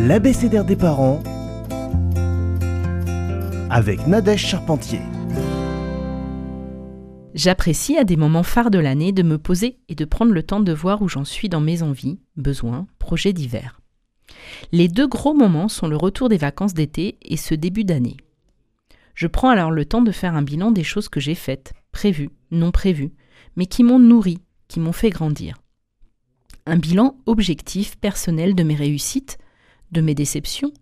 l'abécédaire des parents avec Nadège Charpentier. J'apprécie à des moments phares de l'année de me poser et de prendre le temps de voir où j'en suis dans mes envies, besoins, projets divers. Les deux gros moments sont le retour des vacances d'été et ce début d'année. Je prends alors le temps de faire un bilan des choses que j'ai faites, prévues, non prévues, mais qui m'ont nourri, qui m'ont fait grandir. Un bilan objectif, personnel de mes réussites, de mes déceptions,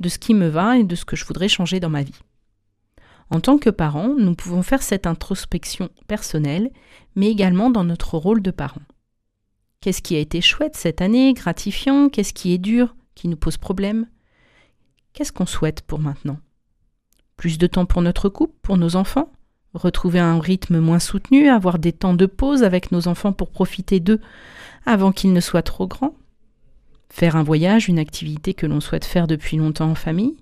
de ce qui me va et de ce que je voudrais changer dans ma vie. En tant que parents, nous pouvons faire cette introspection personnelle, mais également dans notre rôle de parents. Qu'est-ce qui a été chouette cette année, gratifiant? Qu'est-ce qui est dur, qui nous pose problème? Qu'est-ce qu'on souhaite pour maintenant? Plus de temps pour notre couple, pour nos enfants? Retrouver un rythme moins soutenu, avoir des temps de pause avec nos enfants pour profiter d'eux avant qu'ils ne soient trop grands? Faire un voyage, une activité que l'on souhaite faire depuis longtemps en famille?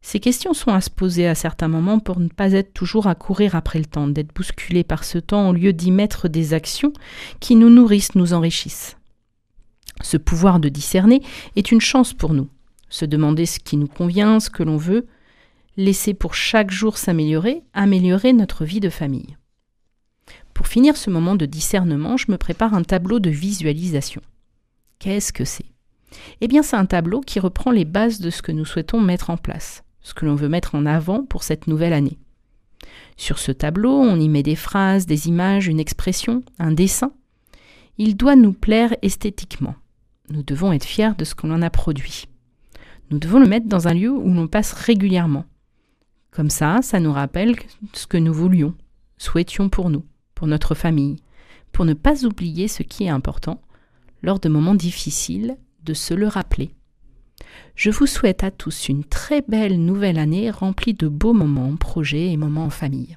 Ces questions sont à se poser à certains moments pour ne pas être toujours à courir après le temps, d'être bousculé par ce temps au lieu d'y mettre des actions qui nous nourrissent, nous enrichissent. Ce pouvoir de discerner est une chance pour nous. Se demander ce qui nous convient, ce que l'on veut, laisser pour chaque jour s'améliorer, améliorer notre vie de famille. Pour finir ce moment de discernement, je me prépare un tableau de visualisation. Qu'est-ce que c'est? Eh bien, c'est un tableau qui reprend les bases de ce que nous souhaitons mettre en place, ce que l'on veut mettre en avant pour cette nouvelle année. Sur ce tableau, on y met des phrases, des images, une expression, un dessin. Il doit nous plaire esthétiquement. Nous devons être fiers de ce qu'on en a produit. Nous devons le mettre dans un lieu où l'on passe régulièrement. Comme ça, ça nous rappelle ce que nous voulions, souhaitions pour nous, pour notre famille, pour ne pas oublier ce qui est important lors de moments difficiles, de se le rappeler. Je vous souhaite à tous une très belle nouvelle année remplie de beaux moments, projets et moments en famille.